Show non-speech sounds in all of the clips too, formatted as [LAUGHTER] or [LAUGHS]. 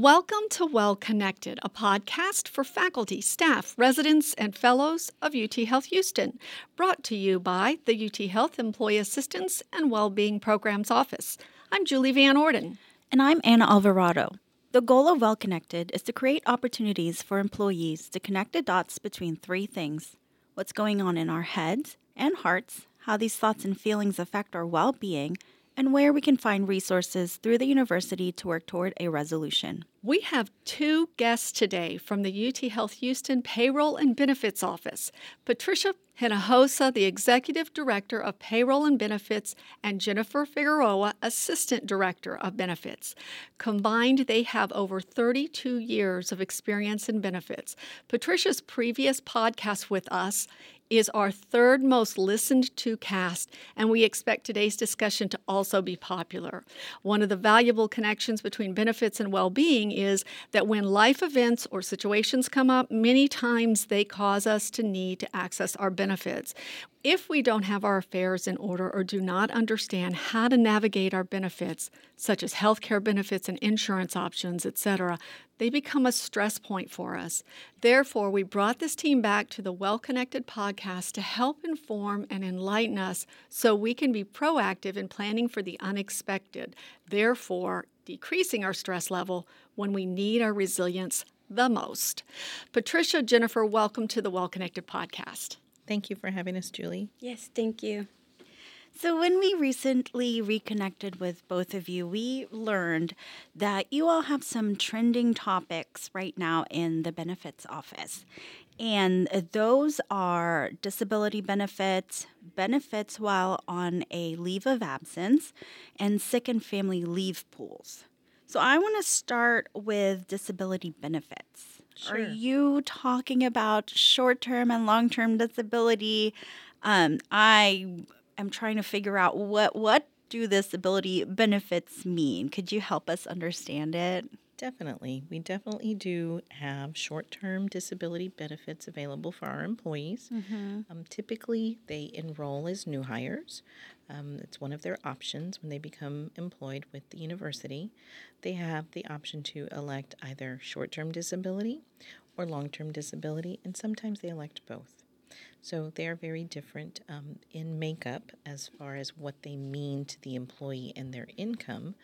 Welcome to Well Connected, a podcast for faculty, staff, residents, and fellows of UT Health Houston, brought to you by the UT Health Employee Assistance and Wellbeing Programs Office. I'm Julie Van Orden. And I'm Anna Alvarado. The goal of Well Connected is to create opportunities for employees to connect the dots between three things what's going on in our heads and hearts, how these thoughts and feelings affect our well being, and where we can find resources through the university to work toward a resolution. We have two guests today from the UT Health Houston Payroll and Benefits Office Patricia Hinojosa, the Executive Director of Payroll and Benefits, and Jennifer Figueroa, Assistant Director of Benefits. Combined, they have over 32 years of experience in benefits. Patricia's previous podcast with us is our third most listened to cast, and we expect today's discussion to also be popular. One of the valuable connections between benefits and well being is that when life events or situations come up, many times they cause us to need to access our benefits. If we don't have our affairs in order or do not understand how to navigate our benefits, such as healthcare benefits and insurance options, etc., they become a stress point for us. Therefore, we brought this team back to the Well Connected podcast to help inform and enlighten us so we can be proactive in planning for the unexpected, therefore, decreasing our stress level when we need our resilience the most. Patricia, Jennifer, welcome to the Well Connected podcast. Thank you for having us, Julie. Yes, thank you. So, when we recently reconnected with both of you, we learned that you all have some trending topics right now in the benefits office. And those are disability benefits, benefits while on a leave of absence, and sick and family leave pools. So, I want to start with disability benefits. Sure. Are you talking about short term and long term disability? Um, I am trying to figure out what what do disability benefits mean. Could you help us understand it? Definitely. We definitely do have short term disability benefits available for our employees. Mm-hmm. Um, typically, they enroll as new hires. Um, it's one of their options when they become employed with the university. They have the option to elect either short term disability or long term disability, and sometimes they elect both. So they are very different um, in makeup as far as what they mean to the employee and their income,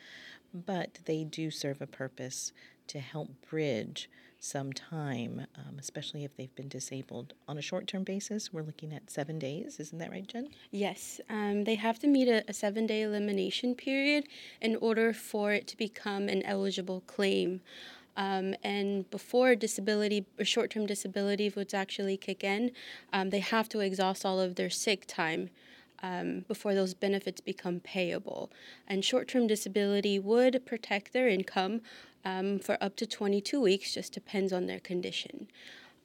but they do serve a purpose to help bridge some time, um, especially if they've been disabled on a short term basis. We're looking at seven days. Isn't that right, Jen? Yes. Um, they have to meet a, a seven day elimination period in order for it to become an eligible claim. Um, and before disability or short term disability would actually kick in, um, they have to exhaust all of their sick time. Um, before those benefits become payable. And short term disability would protect their income um, for up to 22 weeks, just depends on their condition.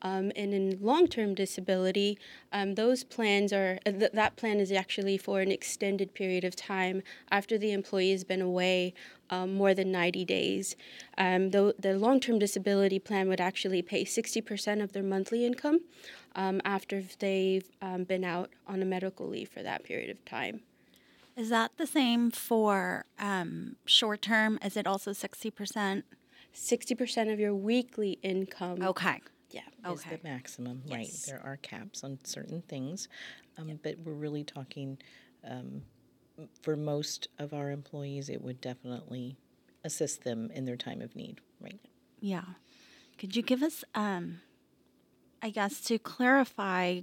Um, and in long-term disability, um, those plans are uh, th- that plan is actually for an extended period of time after the employee has been away um, more than 90 days. Um, the, the long-term disability plan would actually pay 60% of their monthly income um, after they've um, been out on a medical leave for that period of time. Is that the same for short term? Is it also 60%? 60% of your weekly income. Okay yeah, is the maximum, yes. right? There are caps on certain things, um, yep. but we're really talking um, for most of our employees, it would definitely assist them in their time of need, right? Yeah. Could you give us, um, I guess, to clarify,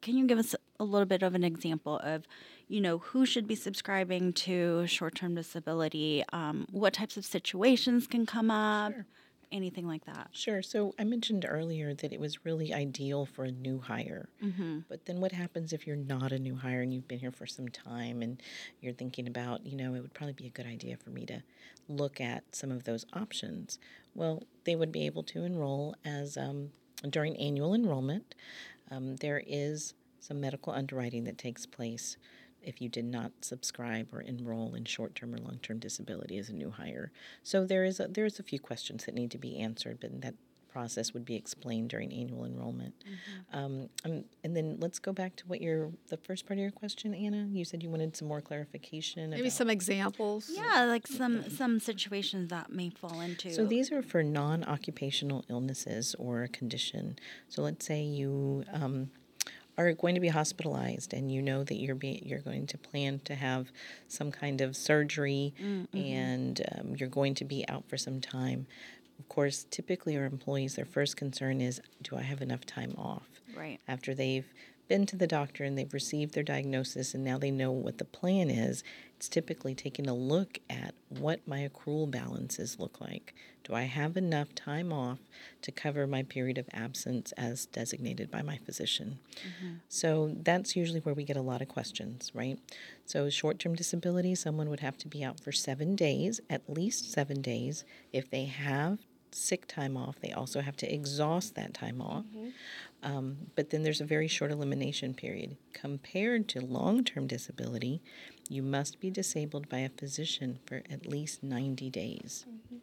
can you give us a little bit of an example of, you know, who should be subscribing to short term disability? Um, what types of situations can come up? Sure anything like that? Sure. So I mentioned earlier that it was really ideal for a new hire. Mm-hmm. But then what happens if you're not a new hire and you've been here for some time and you're thinking about, you know, it would probably be a good idea for me to look at some of those options? Well, they would be able to enroll as um, during annual enrollment. Um, there is some medical underwriting that takes place if you did not subscribe or enroll in short-term or long-term disability as a new hire. So there is a, there is a few questions that need to be answered, but that process would be explained during annual enrollment. Um, um, and then let's go back to what your the first part of your question, Anna. You said you wanted some more clarification. Maybe about- some examples. Yeah, like some some situations that may fall into. So these are for non-occupational illnesses or a condition. So let's say you um, are going to be hospitalized, and you know that you're be, you're going to plan to have some kind of surgery, and um, you're going to be out for some time. Of course, typically our employees, their first concern is, do I have enough time off? Right. After they've been to the doctor and they've received their diagnosis and now they know what the plan is, it's typically taking a look at what my accrual balances look like. Do I have enough time off to cover my period of absence as designated by my physician? So that's usually where we get a lot of questions, right? So, short term disability, someone would have to be out for seven days, at least seven days. If they have sick time off, they also have to exhaust that time off. Um, but then there's a very short elimination period. Compared to long term disability, you must be disabled by a physician for at least 90 days. Mm-hmm.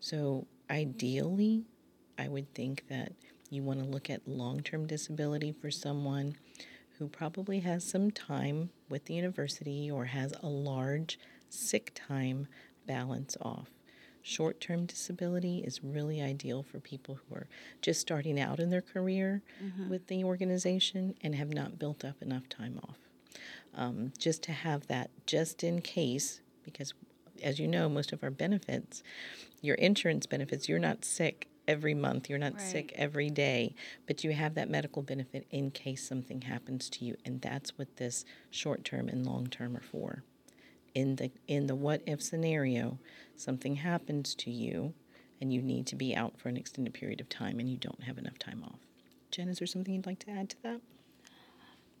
So, ideally, I would think that you want to look at long term disability for someone who probably has some time with the university or has a large sick time balance off. Short term disability is really ideal for people who are just starting out in their career mm-hmm. with the organization and have not built up enough time off. Um, just to have that just in case, because as you know, most of our benefits, your insurance benefits, you're not sick every month, you're not sick every day, but you have that medical benefit in case something happens to you, and that's what this short term and long term are for. In the in the what if scenario, something happens to you and you need to be out for an extended period of time and you don't have enough time off. Jen, is there something you'd like to add to that?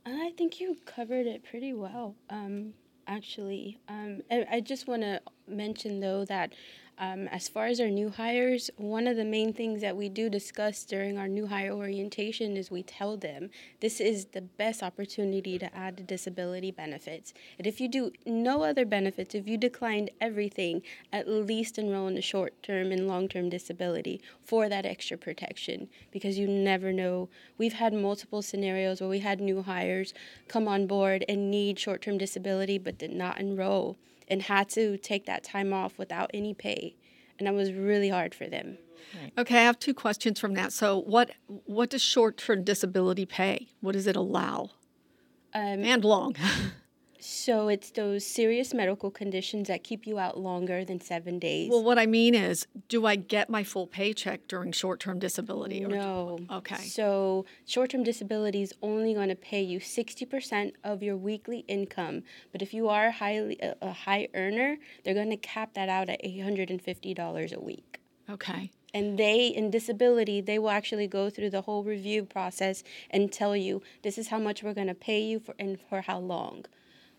I think you covered it pretty well, um, actually. Um, I, I just want to mention, though, that um, as far as our new hires, one of the main things that we do discuss during our new hire orientation is we tell them this is the best opportunity to add disability benefits. And if you do no other benefits, if you declined everything, at least enroll in the short term and long term disability for that extra protection because you never know. We've had multiple scenarios where we had new hires come on board and need short term disability but did not enroll and had to take that time off without any pay. And that was really hard for them. Okay, I have two questions from that. So, what what does short-term disability pay? What does it allow? Um, and long. [LAUGHS] So it's those serious medical conditions that keep you out longer than seven days. well, what I mean is, do I get my full paycheck during short-term disability? or- no. Okay. So short-term disability is only going to pay you 60% of your weekly income. But if you are a highly a, a high earner, they're going to cap that out at $850 a week. Okay. And they, in disability, they will actually go through the whole review process and tell you this is how much we're going to pay you for and for how long.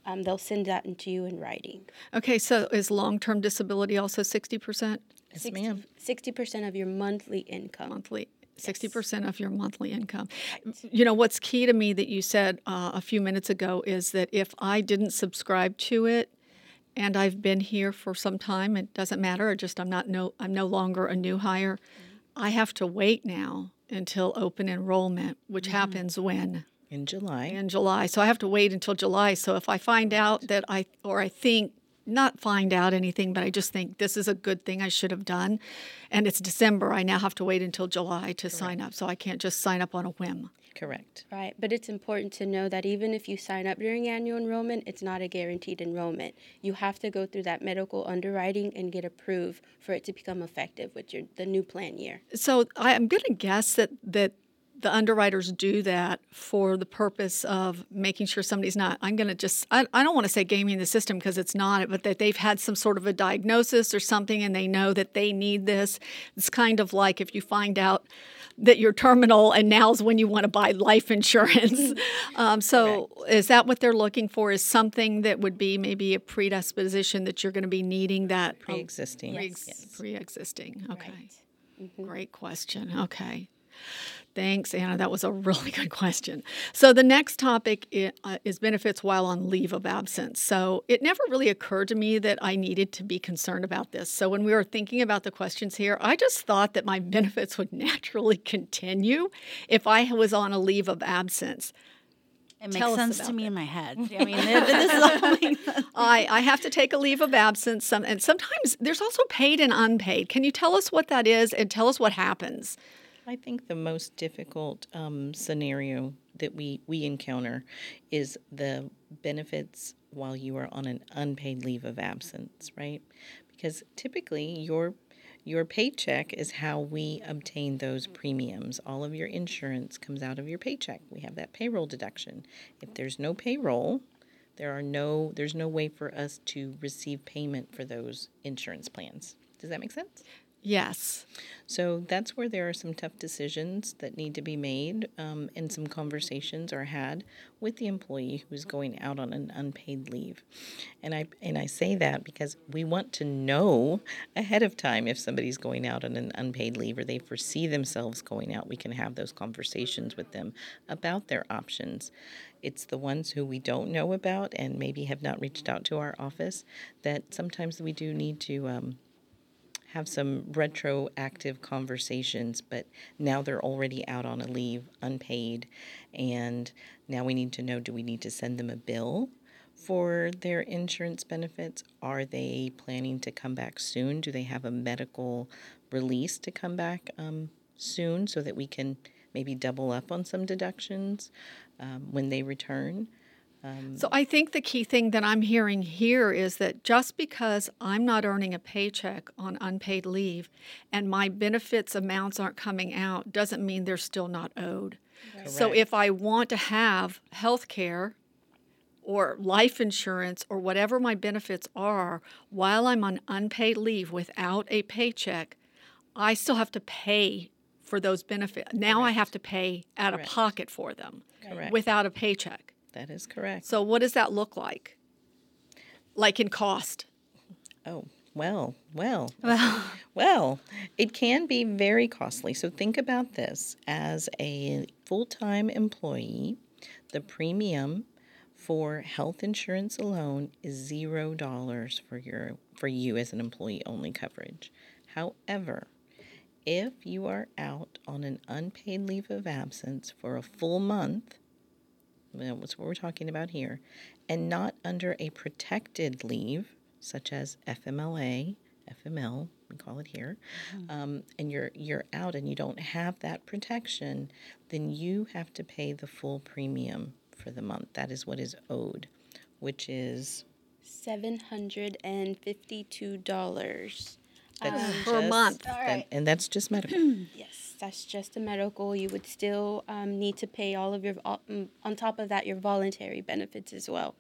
Um, they'll send that into you in writing. Okay, so is long-term disability also 60% Yes, ma'am. 60% of your monthly income. monthly? 60% of your monthly income. You know, what's key to me that you said uh, a few minutes ago is that if I didn't subscribe to it and I've been here for some time, it doesn't matter, or just I'm not no I'm no longer a new hire, I have to wait now until open enrollment, which happens when? In July. in July. So I have to wait until July. So if I find out that I, or I think, not find out anything, but I just think this is a good thing I should have done, and it's December, I now have to wait until July to sign up. So I can't just sign up on a whim. Correct. Right, but it's important to know that even if you sign up during annual enrollment, it's not a guaranteed enrollment. You have to go through that medical underwriting and get approved for it to become effective with your the new plan year. So I, I'm going to guess that that the underwriters do that for the purpose of making sure somebody's not. I'm going to just. I, I don't want to say gaming the system because it's not, but that they've had some sort of a diagnosis or something, and they know that they need this. It's kind of like if you find out that you're terminal and now's when you want to buy life insurance. [LAUGHS] um, so is that what they're looking for? Is something that would be maybe a predisposition that you're going to be needing that Pre-existing. pre- Yes. pre-existing? Okay. Right. Great question. Okay. Thanks, Anna. That was a [LAUGHS] really good question. So, the next topic uh, is benefits while on leave of absence. So, it never really occurred to me that I needed to be concerned about this. So, when we were thinking about the questions here, I just thought that my [LAUGHS] benefits would naturally continue if I was on a leave of absence. It makes sense to me in my head. [LAUGHS] I mean, this is all I, I have to take a leave of absence, some, and sometimes there's also paid and unpaid. Can you tell us what that is and tell us what happens? I think the most difficult um, scenario that we, we encounter is the benefits while you are on an unpaid leave of absence, right? Because typically your your paycheck is how we obtain those premiums. All of your insurance comes out of your paycheck. We have that payroll deduction. If there's no payroll, there are no there's no way for us to receive payment for those insurance plans. Does that make sense? Yes. So that's where there are some tough decisions that need to be made, um, and some conversations are had with the employee who's going out on an unpaid leave. And I and I say that because we want to know ahead of time if somebody's going out on an unpaid leave or they foresee themselves going out. We can have those conversations with them about their options. It's the ones who we don't know about and maybe have not reached out to our office that sometimes we do need to. Um, have some retroactive conversations, but now they're already out on a leave, unpaid, and now we need to know do we need to send them a bill for their insurance benefits? Are they planning to come back soon? Do they have a medical release to come back um, soon so that we can maybe double up on some deductions um, when they return? Um, so I think the key thing that I'm hearing here is that just because I'm not earning a paycheck on unpaid leave and my benefits amounts aren't coming out doesn't mean they're still not owed. So if I want to have health care or life insurance or whatever my benefits are while I'm on unpaid leave without a paycheck, I still have to pay for those benefits. Now Correct. I have to pay out Correct. of pocket for them Correct. without a paycheck. That is correct. So, what does that look like? Like in cost? Oh, well, well, well, [LAUGHS] well, it can be very costly. So, think about this as a full time employee, the premium for health insurance alone is zero dollars for your for you as an employee only coverage. However, if you are out on an unpaid leave of absence for a full month, that's what we're talking about here, and not under a protected leave, such as FMLA, FML, we call it here, mm-hmm. um, and you're you're out and you don't have that protection, then you have to pay the full premium for the month. That is what is owed, which is seven hundred and fifty-two dollars uh, per month. All right. and that's just medical. [CLEARS THROAT] yes that's just a medical. You would still um, need to pay all of your, um, on top of that, your voluntary benefits as well.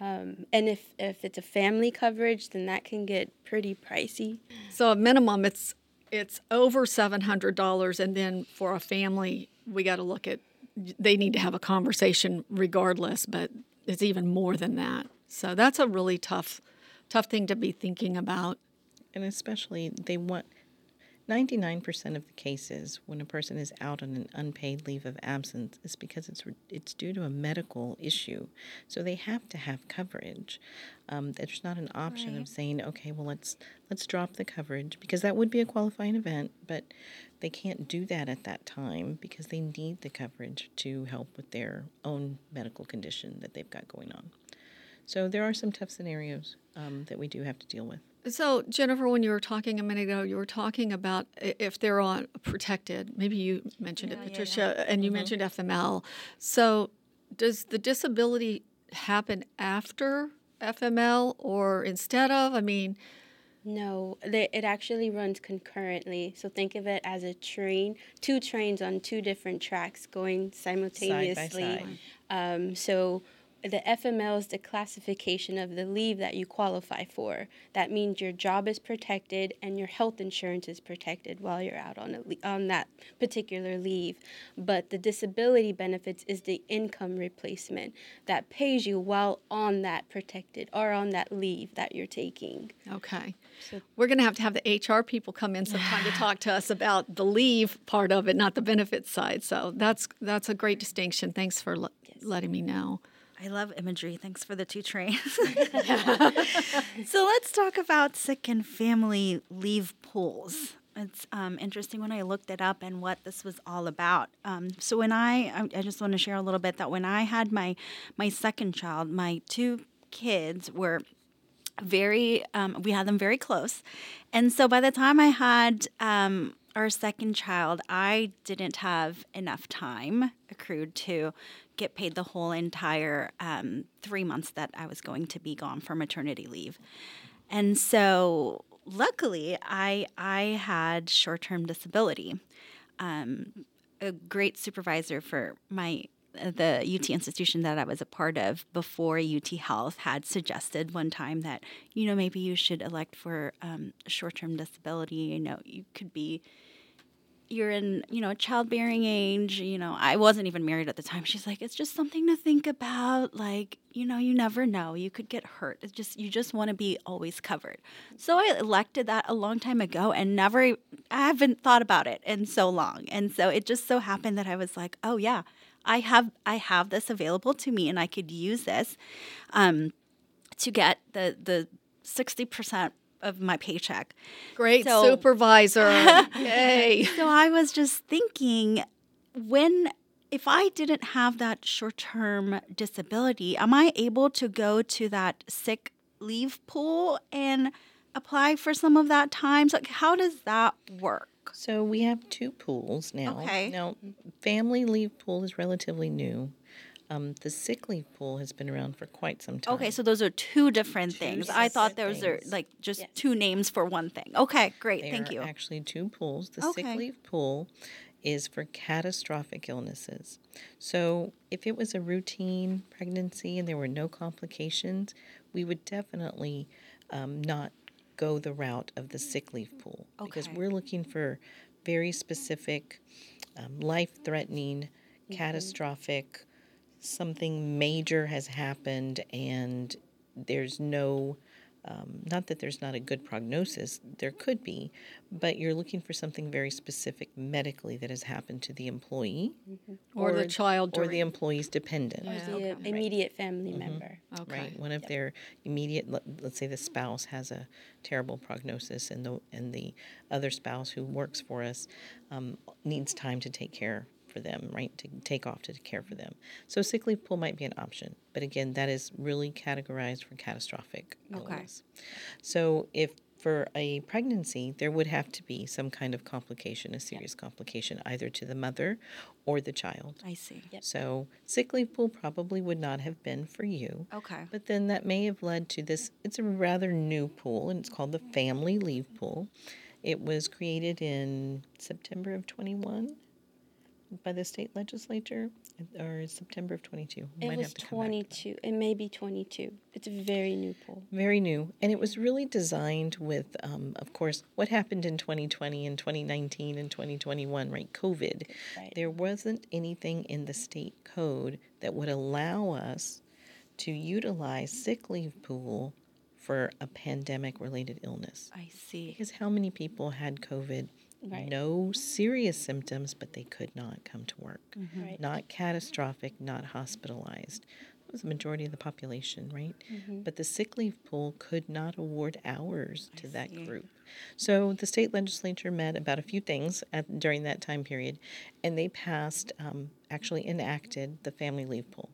Um, and if, if it's a family coverage, then that can get pretty pricey. So a minimum, it's it's over seven hundred dollars, and then for a family, we got to look at. They need to have a conversation regardless, but it's even more than that. So that's a really tough, tough thing to be thinking about. And especially, they want 99% of the cases when a person is out on an unpaid leave of absence is because it's it's due to a medical issue. So they have to have coverage. Um, there's not an option right. of saying, okay, well let's let's drop the coverage because that would be a qualifying event, but they can't do that at that time because they need the coverage to help with their own medical condition that they've got going on. So there are some tough scenarios um, that we do have to deal with. So, Jennifer, when you were talking a minute ago, you were talking about if they're on protected. Maybe you mentioned yeah, it, Patricia, yeah, yeah. and you mm-hmm. mentioned FML. So, does the disability happen after FML or instead of? I mean, no, it actually runs concurrently. So think of it as a train, two trains on two different tracks going simultaneously. Side by side. Um, so the FML is the classification of the leave that you qualify for. That means your job is protected and your health insurance is protected while you're out on a, on that particular leave. But the disability benefits is the income replacement that pays you while on that protected or on that leave that you're taking. Okay. We're going to have to have the HR people come in sometime to talk to us about the leave part of it, not the benefits side. So that's that's a great distinction. Thanks for l- letting me know. I love imagery. Thanks for the two trains. [LAUGHS] so let's talk about sick and family leave pools. It's um, interesting when I looked it up and what this was all about. Um, so when I, I, I just want to share a little bit that when I had my my second child, my two kids were very um, we had them very close and so by the time i had um, our second child i didn't have enough time accrued to get paid the whole entire um, three months that i was going to be gone for maternity leave and so luckily i i had short-term disability um, a great supervisor for my the UT institution that I was a part of before UT Health had suggested one time that you know maybe you should elect for um, short-term disability. You know, you could be you're in you know childbearing age. You know, I wasn't even married at the time. She's like, it's just something to think about. Like, you know, you never know. You could get hurt. It's just you just want to be always covered. So I elected that a long time ago and never. I haven't thought about it in so long. And so it just so happened that I was like, oh yeah I have I have this available to me, and I could use this um, to get the the sixty percent of my paycheck. Great so, supervisor! [LAUGHS] Yay! So I was just thinking, when if I didn't have that short term disability, am I able to go to that sick leave pool and apply for some of that time? So, like, how does that work? So we have two pools now. Okay. Now, family leave pool is relatively new. Um, the sick leave pool has been around for quite some time. Okay, so those are two different Two things. I thought those things. are like just Yes. two names for one thing. Okay, great. They Thank are you. actually two pools. The Okay. sick leave pool is for catastrophic illnesses. So if it was a routine pregnancy and there were no complications, we would definitely um, not go the route of the sick leave pool because we're looking for very specific, um, life-threatening, catastrophic, something major has happened and there's no um, not that there's not a good prognosis, there could be, but you're looking for something very specific medically that has happened to the employee or, the child or during. the employee's dependent. Or the okay. immediate family member. okay. Right, one of their immediate, let, let's say the spouse has a terrible prognosis, and the and the other spouse who works for us um, needs time to take care for them, right? To take off to care for them. So sick leave pool might be an option, but again, that is really categorized for catastrophic Okay. illness. So if for a pregnancy, there would have to be some kind of complication, a serious complication, either to the mother or the child. I see. So sick leave pool probably would not have been for you. Okay. But then that may have led to this. It's a rather new pool, and it's called the Family Leave Pool. It was created in September of 21 by the state legislature, or September of 22. It Might was have to come back to 22. It may be 22. It's a very new pool. Very new. And it was really designed with, um, of course, what happened in 2020 and 2019 and 2021, right? COVID. Right. There wasn't anything in the state code that would allow us to utilize sick leave pool for a pandemic related illness. I see. Because how many people had COVID? Right. No serious symptoms, but they could not come to work. Mm-hmm. Right. Not catastrophic, not hospitalized. That was the majority of the population, right? Mm-hmm. But the sick leave pool could not award hours to that see. group. So the state legislature met about a few things at, during that time period, and they passed, um, actually enacted the family leave pool,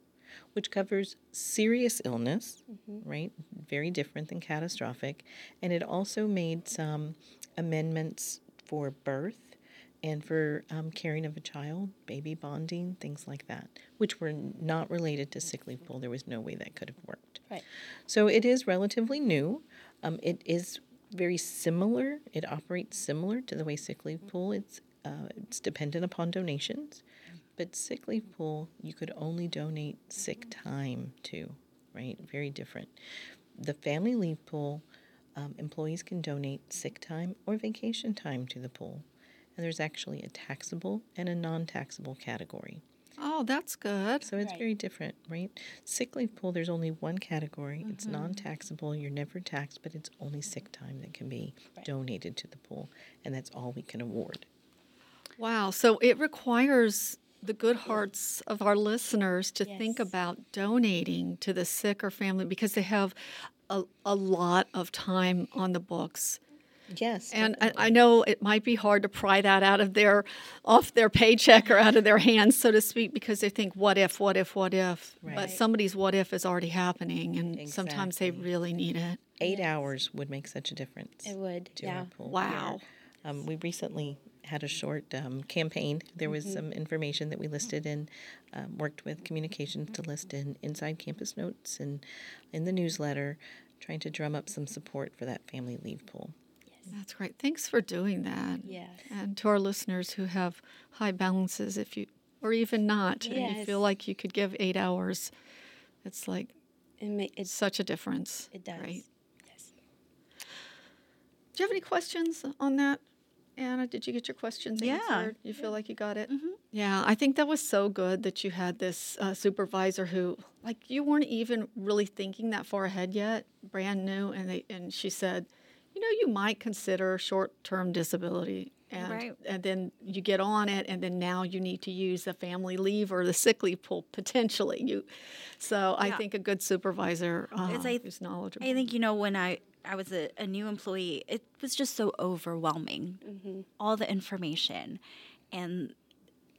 which covers serious illness, mm-hmm. right? Very different than catastrophic. And it also made some amendments for birth and for um, caring of a child, baby bonding, things like that, which were not related to sick leave pool. There was no way that could have worked. Right. So it is relatively new. Um, it is very similar. It operates similar to the way sick leave pool. It's uh, it's dependent upon donations, But sick leave pool, you could only donate sick time to, right? Very different. The family leave pool, um, employees can donate sick time or vacation time to the pool. And there's actually a taxable and a non taxable category. Oh, that's good. So it's Right. very different, right? Sick leave pool, there's only one category. It's non taxable. You're never taxed, but it's only sick time that can be donated to the pool. And that's all we can award. Wow. So it requires the good hearts of our listeners to think about donating to the sick or family because they have a, a lot of time on the books. Yes. And I, I know it might be hard to pry that out of their off their paycheck or out of their hands, so to speak, because they think, what if, what if, what if? But somebody's what if is already happening, and sometimes they really need it. Eight hours would make such a difference. It would, to yeah. our pool. Wow. Um, we recently had a short um, campaign. There was some information that we listed and um, worked with communications to list in inside campus notes and in the newsletter, trying to drum up some support for that family leave pool. That's great. Thanks for doing that. Yes. And to our listeners who have high balances, if you, or even not, and you feel like you could give eight hours, it's like It, ma- it, such a difference. it does. Great. Yes. Do you have any questions on that, Anna? Did you get your questions Yeah. answered? You feel like you got it? Yeah, I think that was so good that you had this uh, supervisor who, like, you weren't even really thinking that far ahead yet, brand new, and they and she said, you know, you might consider short-term disability. And, Right. and then you get on it, and then now you need to use the family leave or the sick leave pool potentially. You, so I think a good supervisor uh, It's- I- who's knowledgeable. I think you know when I I was a, a new employee, it was just so overwhelming, mm-hmm. all the information, and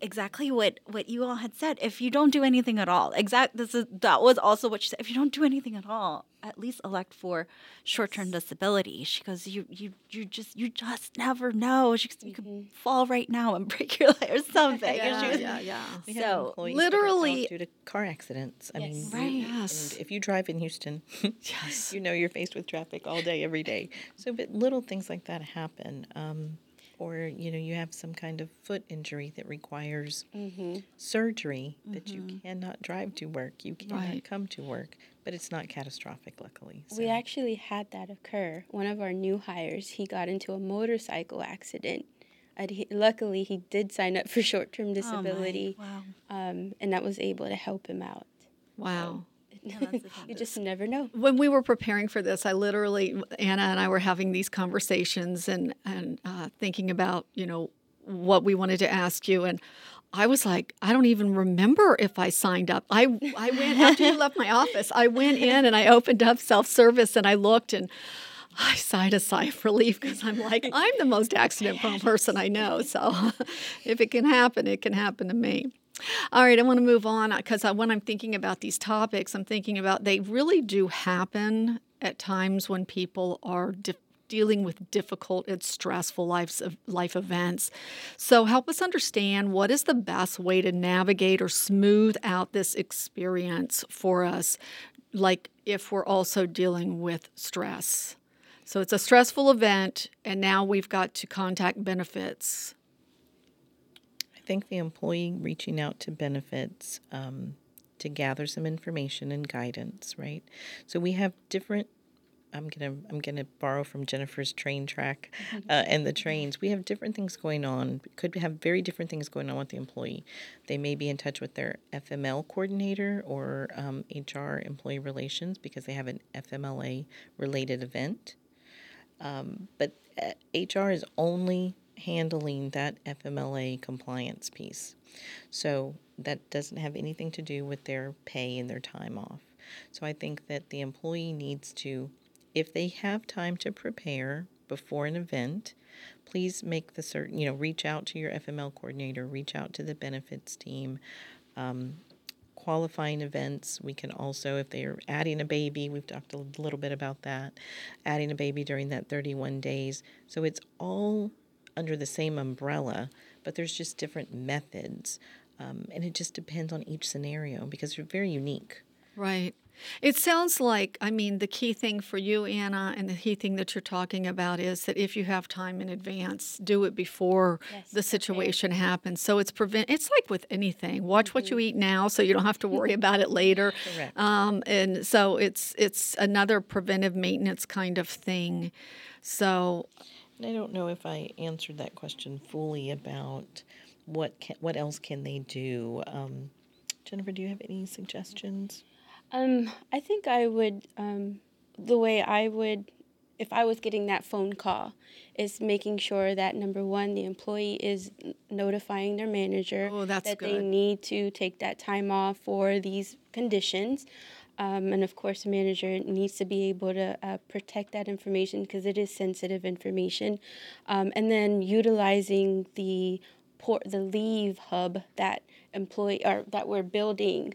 exactly what what you all had said. If you don't do anything at all, exact this is that was also what she said. If you don't do anything at all, at least elect for short term disability. She goes, you you you just you just never know. She goes, you could fall right now and break your leg or [LAUGHS] something. Yeah, was- yeah, yeah. We So, employees that are out literally- due to car accidents. I mean, Yes. you- Right. Yes. If you drive in Houston, [LAUGHS] Yes. you know you're faced with traffic all day, every day. So, but little things like that happen. Um, or you know you have some kind of foot injury that requires surgery that you cannot drive to work you cannot Right. come to work but it's not catastrophic luckily We actually had that occur. One of our new hires, he got into a motorcycle accident. He, luckily, he did sign up for short-term disability, Wow. um, and that was able to help him out. Wow. thing. [LAUGHS] You just never know. when we were preparing for this, I literally Anna and I were having these conversations and and uh, thinking about you know what we wanted to ask you, and I was like, I don't even remember if I signed up. I I went after you left my [LAUGHS] office. I went in and I opened up self service and I looked and. I sighed a sigh of relief because I'm like, I'm the most accident prone [LAUGHS] person I know. So if it can happen, it can happen to me. All right, I want to move on uh, because uh, when I'm thinking about these topics, I'm thinking about they really do happen at times when people are dealing with difficult and stressful lives life events. So help us understand what is the best way to navigate or smooth out this experience for us, like if we're also dealing with stress. So it's a stressful event, and now we've got to contact benefits. Think the employee reaching out to benefits um, to gather some information and guidance right so we have different I'm gonna I'm gonna borrow from Jennifer's train track [LAUGHS] uh, and the trains. We have different things going on. Could have very different things going on with the employee. They may be in touch with their FML coordinator or um, HR employee relations because they have an FMLA related event. Um, but uh, HR is only handling that FMLA compliance piece. So that doesn't have anything to do with their pay and their time off. So I think that the employee needs to, if they have time to prepare before an event, please make the certain, you know, reach out to your FML coordinator, reach out to the benefits team. Um, qualifying events, we can also, if they're adding a baby, we've talked a little bit about that, adding a baby during that 31 days. So it's all under the same umbrella, but there's just different methods. Um, and it just depends on each scenario because they're very unique. Right. It sounds like, I mean, the key thing for you, Anna, and the key thing that you're talking about is that if you have time in advance, do it before Yes, the okay. situation happens. So it's prevent. It's like with anything. Watch what you eat now, so you don't have to [LAUGHS] worry about it later. Correct. Um, and so it's it's another preventive maintenance kind of thing. So I don't know if I answered that question fully about what can, what else can they do. Um, Jennifer, do you have any suggestions? Um, I think I would, um, the way I would, if I was getting that phone call, is making sure that number one, the employee is notifying their manager Oh, that's that they need to take that time off for these conditions. Um, and of course, the manager needs to be able to uh, protect that information because it is sensitive information. Um, and then utilizing the port, the leave hub that employee or that we're building,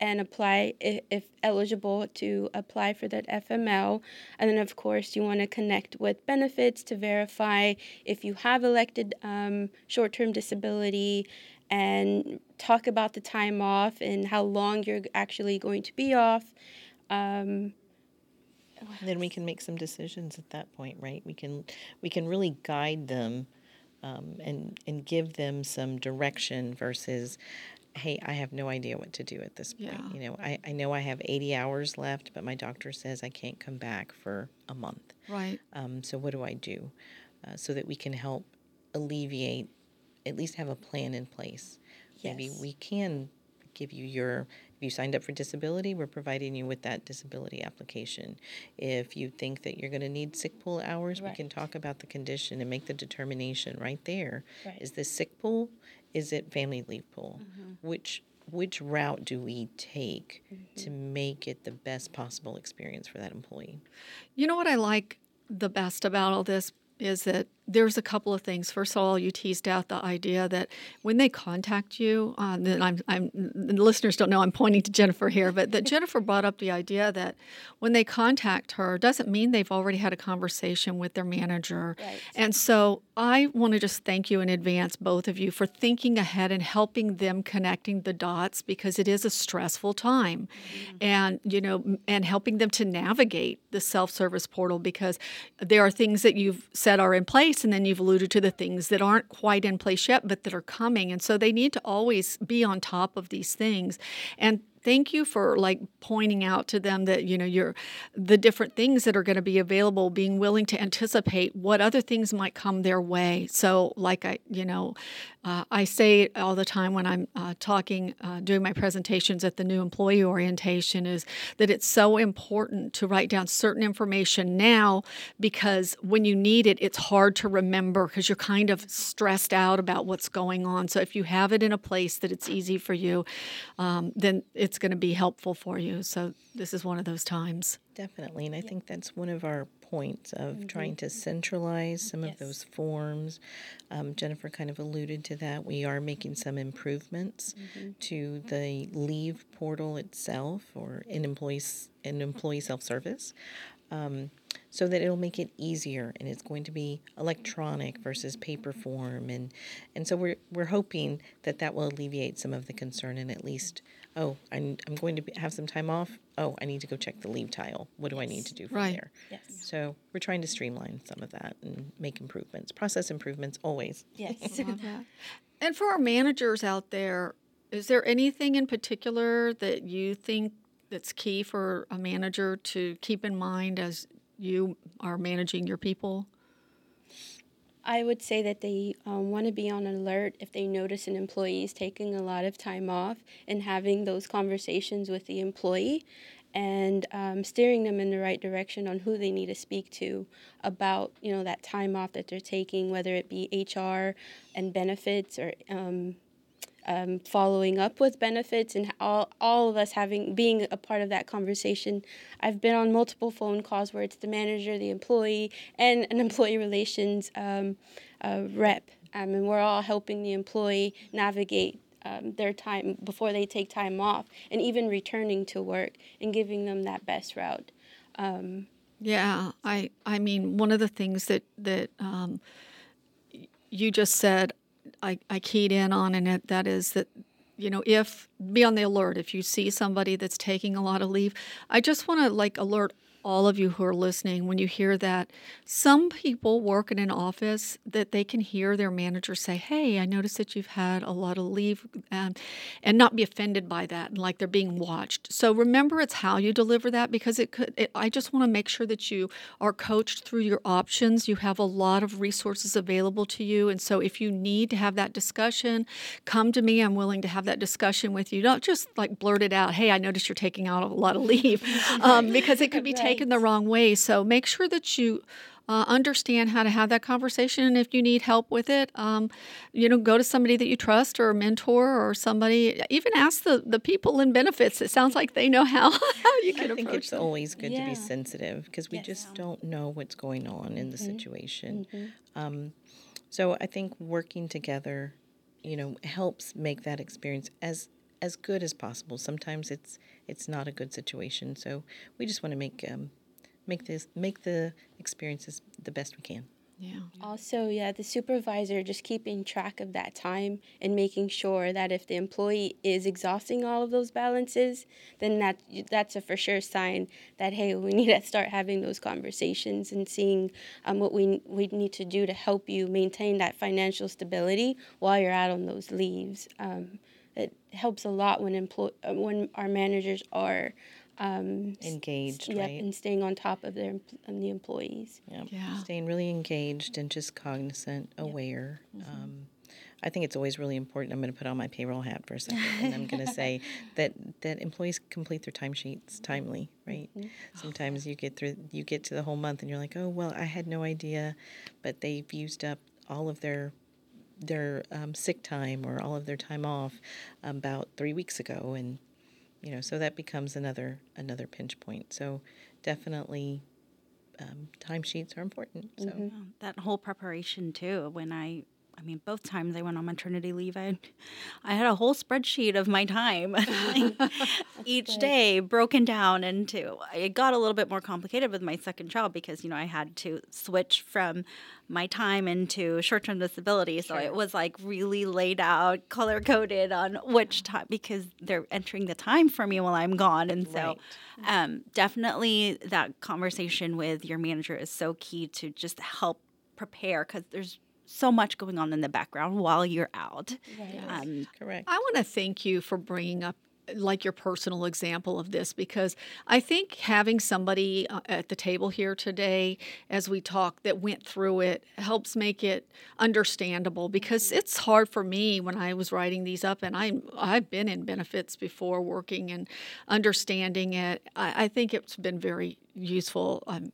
and apply if, if eligible to apply for that FML. And then of course you want to connect with benefits to verify if you have elected um, short-term disability and talk about the time off and how long you're actually going to be off. Um, then we can make some decisions at that point, right? We can we can really guide them um, and and give them some direction versus, hey, I have no idea what to do at this point. Yeah. You know, I, I know I have 80 hours left, but my doctor says I can't come back for a month. right. Um, so what do I do? Uh, so that we can help alleviate, at least have a plan in place. Yes. Maybe we can give you your, if you signed up for disability, we're providing you with that disability application. If you think that you're going to need sick pool hours, we can talk about the condition and make the determination right there. Right. Is this sick pool? Is it family leave pool? Mm-hmm. Which which route do we take to mm-hmm. make it the best possible experience for that employee? You know what I like the best about all this is that there's a couple of things. First of all, you teased out the idea that when they contact you, uh, then I'm, I'm, the listeners don't know I'm pointing to Jennifer here, but that [LAUGHS] Jennifer brought up the idea that when they contact her, doesn't mean they've already had a conversation with their manager. Right. And so I want to just thank you in advance, both of you, for thinking ahead and helping them connecting the dots because it is a stressful time. And, you know, and helping them to navigate the self service portal because there are things that you've said are in place, and then you've alluded to the things that aren't quite in place yet, but that are coming. And so they need to always be on top of these things. And thank you for like pointing out to them that you know you're the different things that are going to be available being willing to anticipate what other things might come their way so like i you know uh, i say all the time when i'm uh, talking uh, doing my presentations at the new employee orientation is that it's so important to write down certain information now because when you need it it's hard to remember because you're kind of stressed out about what's going on. So if you have it in a place that it's easy for you um, then it's going to be helpful for you. So this is one of those times. Definitely, and I think that's one of our points of trying to centralize some of those forms. Um, Jennifer kind of alluded to that. We are making some improvements to the leave portal itself, or in employees in employee self service, um, so that it'll make it easier, and it's going to be electronic versus paper form, and and so we're we're hoping that that will alleviate some of the concern, and at least. Oh, I'm, I'm going to be, have some time off. Oh, I need to go check the leave tile. What do I need to do from Right. there? Yes. So we're trying to streamline some of that and make improvements, process improvements always. Yes. [LAUGHS] [LAUGHS] And for our managers out there, is there anything in particular that you think that's key for a manager to keep in mind as you are managing your people? I would say that they um, want to be on alert if they notice an employee is taking a lot of time off and having those conversations with the employee and um, steering them in the right direction on who they need to speak to about you know that time off that they're taking, whether it be HR and benefits or um, um, following up with benefits and all, all of us having being a part of that conversation. I've been on multiple phone calls where it's the manager, the employee, and an [LAUGHS] employee relations um, uh, rep, um, and we're all helping the employee navigate. Um, their time before they take time off, and even returning to work and giving them that best route. Um, Yeah, I I mean one of the things that that um, you just said, I, I keyed in on, and it, that is that you know, if be on the alert if you see somebody that's taking a lot of leave. I just want to like alert all of you who are listening, when you hear that, some people work in an office that they can hear their manager say, Hey, I noticed that you've had a lot of leave, um, and not be offended by that and like they're being watched. So remember, it's how you deliver that because it could, it, I just want to make sure that you are coached through your options. You have a lot of resources available to you. And so if you need to have that discussion, come to me. I'm willing to have that discussion with you. Don't just like blurt it out, Hey, I noticed you're taking out a lot of leave, [LAUGHS] um, because it could be taken taken the wrong way. So make sure that you uh, understand how to have that conversation. And if you need help with it, um, you know, go to somebody that you trust or a mentor or somebody. Even ask the, the people in benefits. It sounds like they know how, [LAUGHS] how you can I think it's them. always good Yeah. to be sensitive because we Yes. just don't know what's going on in the Mm-hmm. situation. Um, so I think working together, you know, helps make that experience as as good as possible. Sometimes it's it's not a good situation, so we just want to make um, make this make the experiences the best we can. Yeah. Also, yeah, the supervisor just keeping track of that time and making sure that if the employee is exhausting all of those balances, then that that's a for sure sign that hey, we need to start having those conversations and seeing um, what we we need to do to help you maintain that financial stability while you're out on those leaves. Um, it helps a lot when employ uh, when our managers are um, s- Engaged, yep, right? and staying on top of their empl- of the employees. Yeah. Yeah. Staying really engaged and just cognizant, aware. Um, I think it's always really important. I'm going to put on my payroll hat for a second, and I'm going to say [LAUGHS] that that employees complete their timesheets timely. Right? Sometimes you get through, you get to the whole month, and you're like, oh well, I had no idea, but they've used up all of their their um, sick time or all of their time off about three weeks ago, and you know, so that becomes another another pinch point. So definitely, um, timesheets are important. So. that whole preparation too when i i mean both times i went on maternity leave i i had a whole spreadsheet of my time [LAUGHS] like, each day broken down into it got a little bit more complicated with my second child because you know i had to switch from my time into short-term disability so it was like really laid out color coded on which time because they're entering the time for me while i'm gone and so Right. um, definitely that conversation with your manager is so key to just help prepare because there's so much going on in the background while you're out. Um, Correct. I want to thank you for bringing up like your personal example of this because I think having somebody uh, at the table here today as we talk that went through it helps make it understandable because it's hard for me when I was writing these up and I I've been in benefits before working and understanding it. I, I think it's been very useful. Um,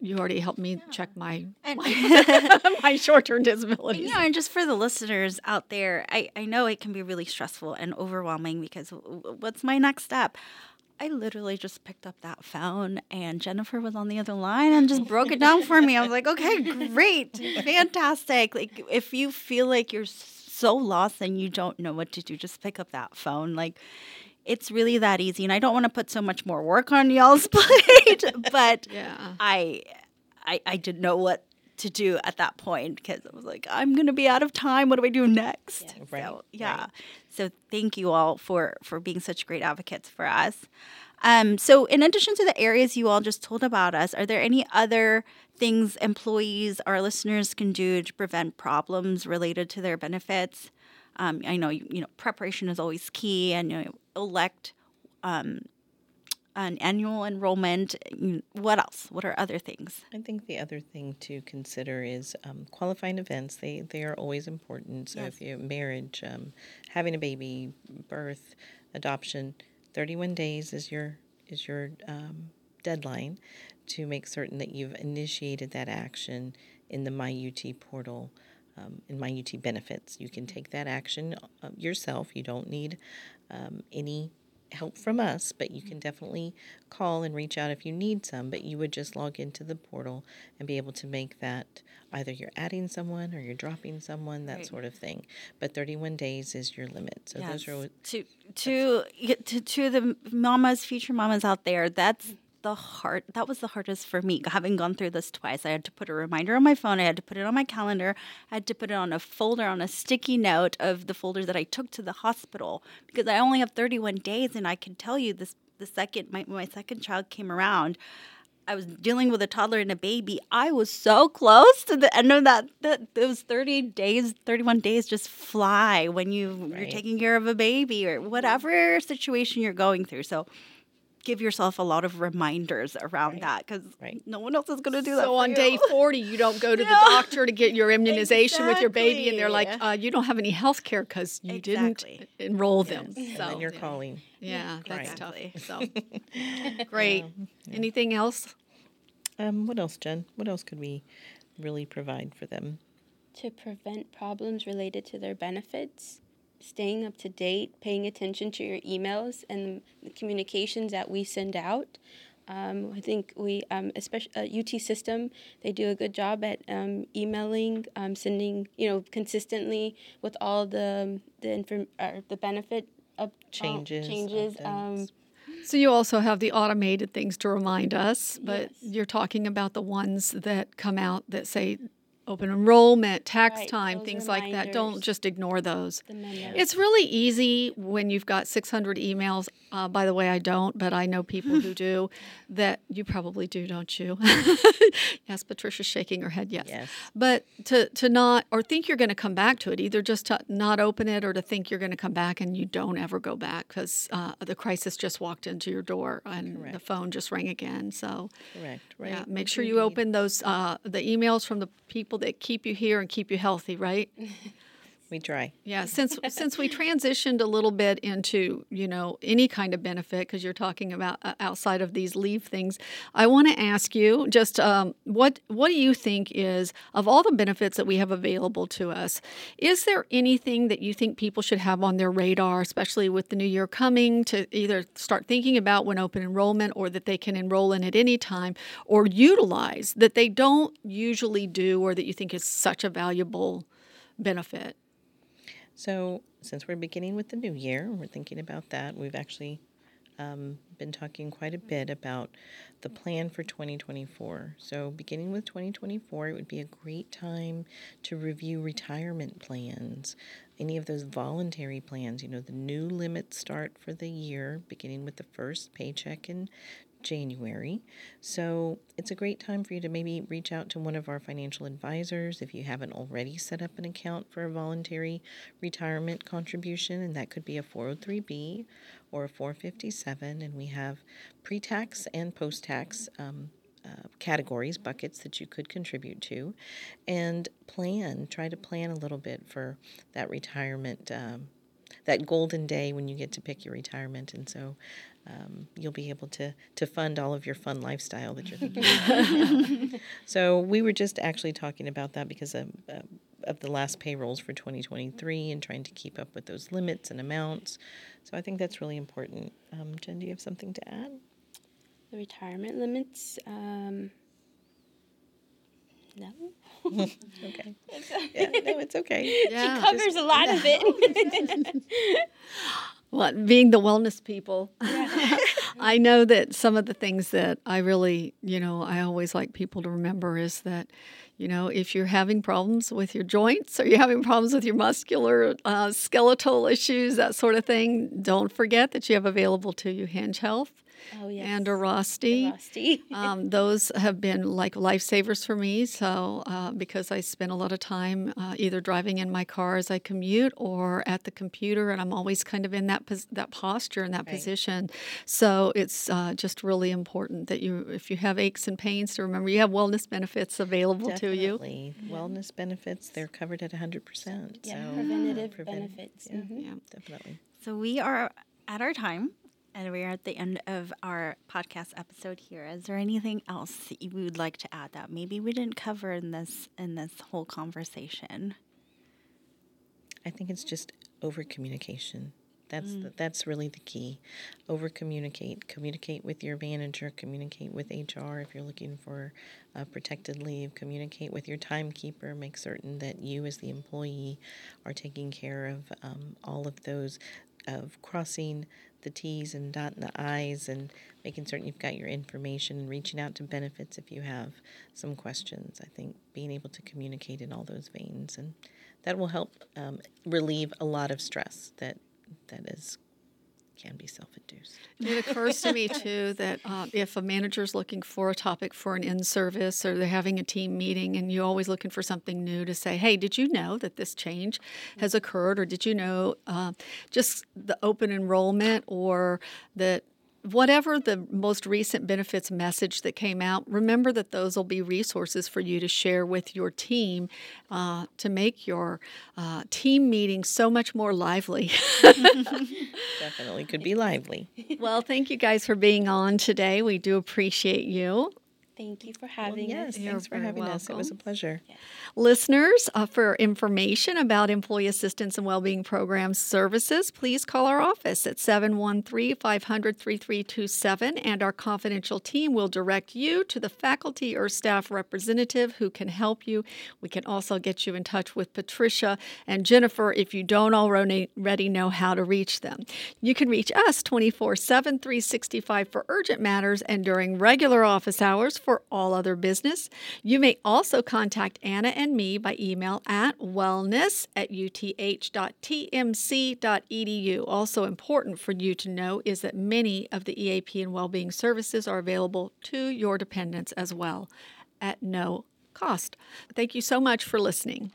you already helped me check my [LAUGHS] [LAUGHS] my short-term disabilities. you know, and just for the listeners out there, I, I know it can be really stressful and overwhelming because what's my next step? I literally just picked up that phone and Jennifer was on the other line and just broke it down for me. I was like, okay, [LAUGHS] great, fantastic. Like, if you feel like you're so lost and you don't know what to do, just pick up that phone. Like, it's really that easy. And I don't want to put so much more work on y'all's [LAUGHS] plate, but [LAUGHS] Yeah. I, I, I didn't know what to do at that point because I was like, I'm gonna be out of time. What do I do next? Right, So yeah. So thank you all for for being such great advocates for us. Um, so in addition to the areas you all just told about us, are there any other things employees, our listeners can do to prevent problems related to their benefits? Um, I know you, you know preparation is always key, and you know, elect um, an annual enrollment. What else? What are other things? I think the other thing to consider is um, qualifying events. They they are always important. So if you marriage, um, having a baby, birth, adoption, thirty one days is your is your um, deadline to make certain that you've initiated that action in the MyUT portal. Um, in MyUT benefits, you can take that action uh, yourself. You don't need um, any help from us, but you can definitely call and reach out if you need some. But you would just log into the portal and be able to make that either you're adding someone or you're dropping someone, that sort of thing. But 31 days is your limit. So those are to to to to the mamas, future mamas out there. That's the hard that was the hardest for me having gone through this twice. I had to put a reminder on my phone, I had to put it on my calendar, I had to put it on a folder on a sticky note of the folder that I took to the hospital because I only have 31 days and I can tell you this the second my my second child came around, I was dealing with a toddler and a baby. I was so close to the end of that. That those thirty days, thirty-one days, just fly when you right. you're taking care of a baby or whatever situation you're going through. So. Give yourself a lot of reminders around right. that because right. no one else is going to do that. So on you. day 40, you don't go to [LAUGHS] the doctor to get your immunization exactly. with your baby, and they're like, uh, you don't have any health care because you exactly. didn't enroll them. Yes. So, and you're yeah. calling. Yeah, that's tough. So [LAUGHS] great. Yeah. Anything else? Um, what else, Jen? What else could we really provide for them? To prevent problems related to their benefits, staying up to date, paying attention to your emails and the communications that we send out. Um, I think we, um, especially uh, UT system, they do a good job at um, emailing, um, sending, you know, consistently with all the the inform- uh, the benefit of changes, changes. Um, so you also have the automated things to remind us, but yes. you're talking about the ones that come out that say open enrollment, tax right, time, things reminders. like that. Don't just ignore those. It's really easy when you've got 600 emails. Uh, by the way, I don't, but I know people who do. [LAUGHS] That you probably do, don't you? [LAUGHS] yes, Patricia's shaking her head. Yes. yes. But to to not or think you're going to come back to it, either just to not open it or to think you're going to come back and you don't ever go back because uh, the crisis just walked into your door and Correct. the phone just rang again. So. Correct. Right. Yeah. Make sure you open those uh, the emails from the people that keep you here and keep you healthy, right? [LAUGHS] we try. Yeah, since [LAUGHS] since we transitioned a little bit into you know any kind of benefit because you're talking about uh, outside of these leave things, I want to ask you just um, what what do you think is of all the benefits that we have available to us? Is there anything that you think people should have on their radar, especially with the new year coming, to either start thinking about when open enrollment or that they can enroll in at any time or utilize that they don't usually do or that you think is such a valuable benefit? So, since we're beginning with the new year, we're thinking about that. We've actually um, been talking quite a bit about the plan for 2024. So, beginning with 2024, it would be a great time to review retirement plans, any of those voluntary plans. You know, the new limits start for the year, beginning with the first paycheck in January. So it's a great time for you to maybe reach out to one of our financial advisors if you haven't already set up an account for a voluntary retirement contribution, and that could be a 403b or a 457. And we have pre tax and post tax. Um, uh, categories, buckets that you could contribute to, and plan. Try to plan a little bit for that retirement, um, that golden day when you get to pick your retirement. And so, um, you'll be able to to fund all of your fun lifestyle that you're [LAUGHS] thinking about. so we were just actually talking about that because of, uh, of the last payrolls for 2023 and trying to keep up with those limits and amounts. So I think that's really important. Um, Jen, do you have something to add? The retirement limits. Um, no. [LAUGHS] okay. [LAUGHS] yeah, no, it's okay. Yeah. She covers Just, a lot yeah. of it. Well, being the wellness people, [LAUGHS] I know that some of the things that I really, you know, I always like people to remember is that, you know, if you're having problems with your joints or you're having problems with your muscular, uh, skeletal issues, that sort of thing, don't forget that you have available to you Hinge Health Oh, yes. and Airrosti. [LAUGHS] um, those have been like lifesavers for me. So, uh, because I spend a lot of time uh, either driving in my car as I commute or at the computer, and I'm always kind of in that pos- that posture and that right. position. So, it's uh, just really important that you, if you have aches and pains, to remember you have wellness benefits available Definitely. to you. Mm-hmm. Wellness benefits, they're covered at 100%. Yeah, so preventative benefits. Yeah, mm-hmm. yeah, definitely. So, we are at our time. And we're at the end of our podcast episode here. Is there anything else that you would like to add that maybe we didn't cover in this in this whole conversation? I think it's just over communication. That's mm. the, that's really the key. Over communicate. Communicate with your manager. Communicate with HR if you're looking for a protected leave. Communicate with your timekeeper. Make certain that you, as the employee, are taking care of um, all of those of crossing the T's and dotting the I's and making certain you've got your information and reaching out to benefits if you have some questions. I think being able to communicate in all those veins and that will help um, relieve a lot of stress that that is can be self-induced. It occurs to me too [LAUGHS] that uh, if a manager is looking for a topic for an in-service or they're having a team meeting, and you're always looking for something new to say, "Hey, did you know that this change has occurred?" or "Did you know uh, just the open enrollment?" or that whatever the most recent benefits message that came out, remember that those will be resources for you to share with your team uh, to make your uh, team meeting so much more lively. [LAUGHS] Definitely could be lively. well, thank you guys for being on today. We do appreciate you. Thank you for having well, yes, us. Thanks for having welcome. us. It was a pleasure. Yes. Listeners, uh, for information about employee assistance and well-being programs services, please call our office at 713-500-3327 and our confidential team will direct you to the faculty or staff representative who can help you. We can also get you in touch with Patricia and Jennifer if you don't already know how to reach them. You can reach us 24/7 365 for urgent matters and during regular office hours for for all other business. You may also contact Anna and me by email at wellness at uth.tmc.edu. Also important for you to know is that many of the EAP and well-being services are available to your dependents as well at no cost. Thank you so much for listening.